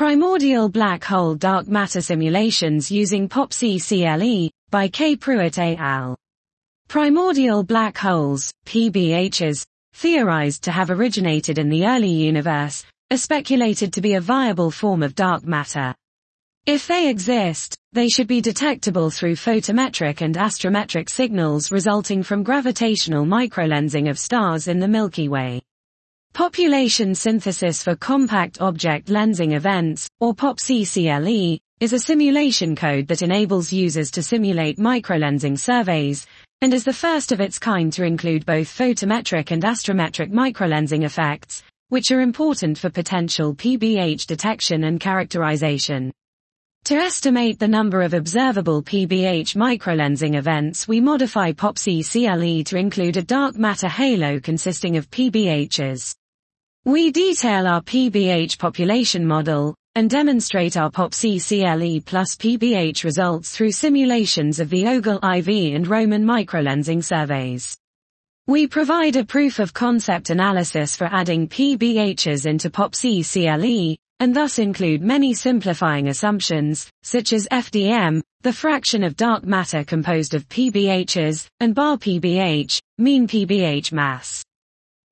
Primordial Black Hole Dark Matter Simulations using PopSyCLE, by K. Pruett et al. Primordial black holes, PBHs, theorized to have originated in the early universe, are speculated to be a viable form of dark matter. If they exist, they should be detectable through photometric and astrometric signals resulting from gravitational microlensing of stars in the Milky Way. Population Synthesis for Compact Object Lensing Events, or PopSyCLE, is a simulation code that enables users to simulate microlensing surveys, and is the first of its kind to include both photometric and astrometric microlensing effects, which are important for potential PBH detection and characterization. To estimate the number of observable PBH microlensing events we modify PopSyCLE to include a dark matter halo consisting of PBHs. We detail our PBH population model, and demonstrate our PopSyCLE plus PBH results through simulations of the OGLE IV and Roman microlensing surveys. We provide a proof of concept analysis for adding PBHs into PopSyCLE, and thus include many simplifying assumptions, such as FDM, the fraction of dark matter composed of PBHs, and bar PBH, mean PBH mass.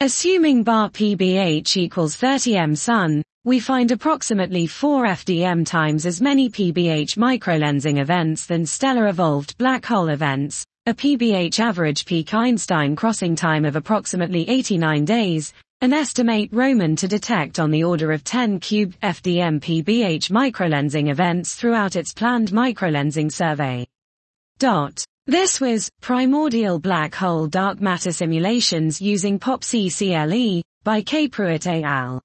Assuming bar PBH equals 30 m sun, we find approximately 4 FDM times as many PBH microlensing events than stellar evolved black hole events, a PBH average peak Einstein crossing time of approximately 89 days, an estimate Roman to detect on the order of 10 cubed FDM PBH microlensing events throughout its planned microlensing survey. Dot. This was Primordial Black Hole Dark Matter Simulations using PopSyCLE by K. Pruett et al.